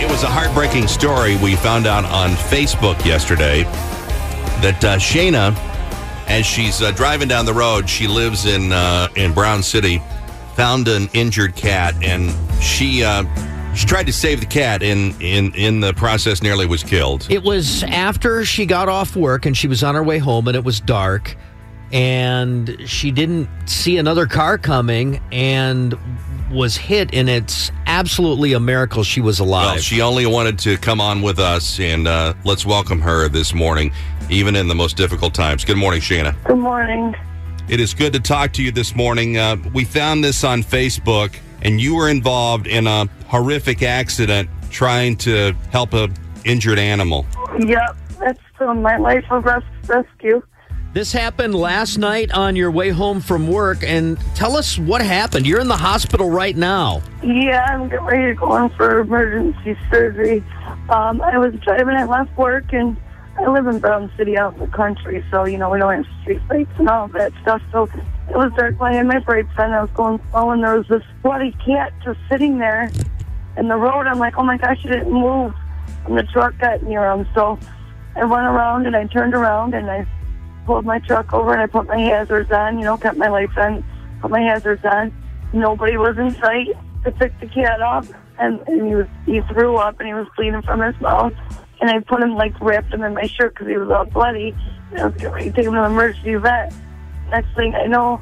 It was a heartbreaking story we found out on Facebook yesterday that uh, Shana, as she's uh, driving down the road, she lives in uh, in Brown City, found an injured cat, and she uh, she tried to save the cat, and in in the process, nearly was killed. It was after she got off work and she was on her way home and it was dark and she didn't see another car coming and was hit in it's absolutely a miracle she was alive. Well, she only wanted to come on with us, and uh, let's welcome her this morning, even in the most difficult times. Good morning, Shana. Good morning. It is good to talk to you this morning. Uh, we found this on Facebook, and you were involved in a horrific accident trying to help a injured animal. Yep, that's from my life of res- rescue. This happened last night on your way home from work and tell us what happened. You're in the hospital right now. Yeah, I'm getting ready to go for emergency surgery. Um, I was driving, I left work, and I live in Brown City out in the country, so, you know, we don't have street lights and all that stuff. So it was dark when I had my brakes on. I was going slow, and there was this bloody cat just sitting there in the road. I'm like, oh my gosh, it didn't move. And the truck got near him. So I went around and I turned around and I pulled my truck over and I put my hazards on, you know, kept my lights on, put my hazards on. Nobody was in sight. I picked the cat up and, and he was he threw up and he was bleeding from his mouth. And I put him like wrapped him in my shirt because he was all bloody. And I was getting to take him to the emergency vet. Next thing I know,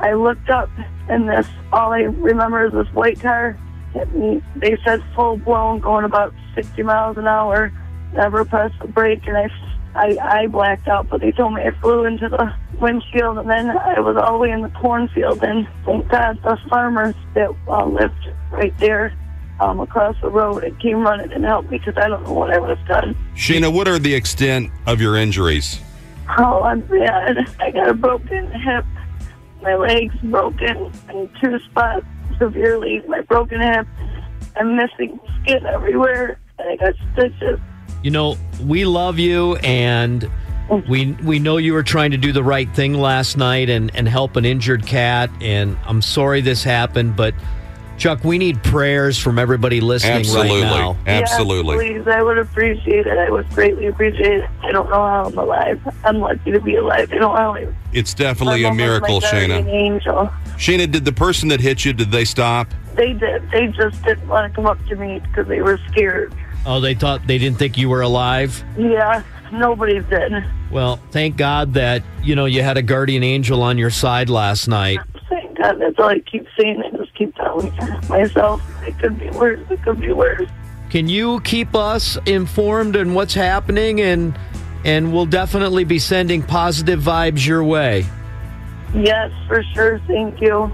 I looked up and this all I remember is this white car hit me. They said full blown, going about 60 miles an hour. Never pressed the brake, and I, I, I blacked out. But they told me I flew into the windshield, and then I was all the way in the cornfield. And thank God the farmers that uh, lived right there um, across the road and came running and helped me because I don't know what I would have done. Shana, what are the extent of your injuries? Oh, I'm bad. I got a broken hip. My leg's broken in two spots severely. My broken hip. I'm missing skin everywhere. And I got stitches. You know, we love you and we we know you were trying to do the right thing last night and, and help an injured cat and I'm sorry this happened, but Chuck, we need prayers from everybody listening Absolutely. right now. Absolutely. Yes, please. I would appreciate it. I would greatly appreciate it. I don't know how I'm alive. I'm lucky to be alive. I don't know how. It's definitely a I'm almost miracle, my guardian Shana. Angel. Shana, did the person that hit you, did they stop? They did. They just didn't want to come up to me because they were scared. Oh, they thought they didn't think you were alive? Yeah, nobody did. Well, thank God that, you know, you had a guardian angel on your side last night. Thank God. That's all I keep saying. I just keep telling myself it could be worse. It could be worse. Can you keep us informed on what's happening and and we'll definitely be sending positive vibes your way. Yes, for sure. Thank you.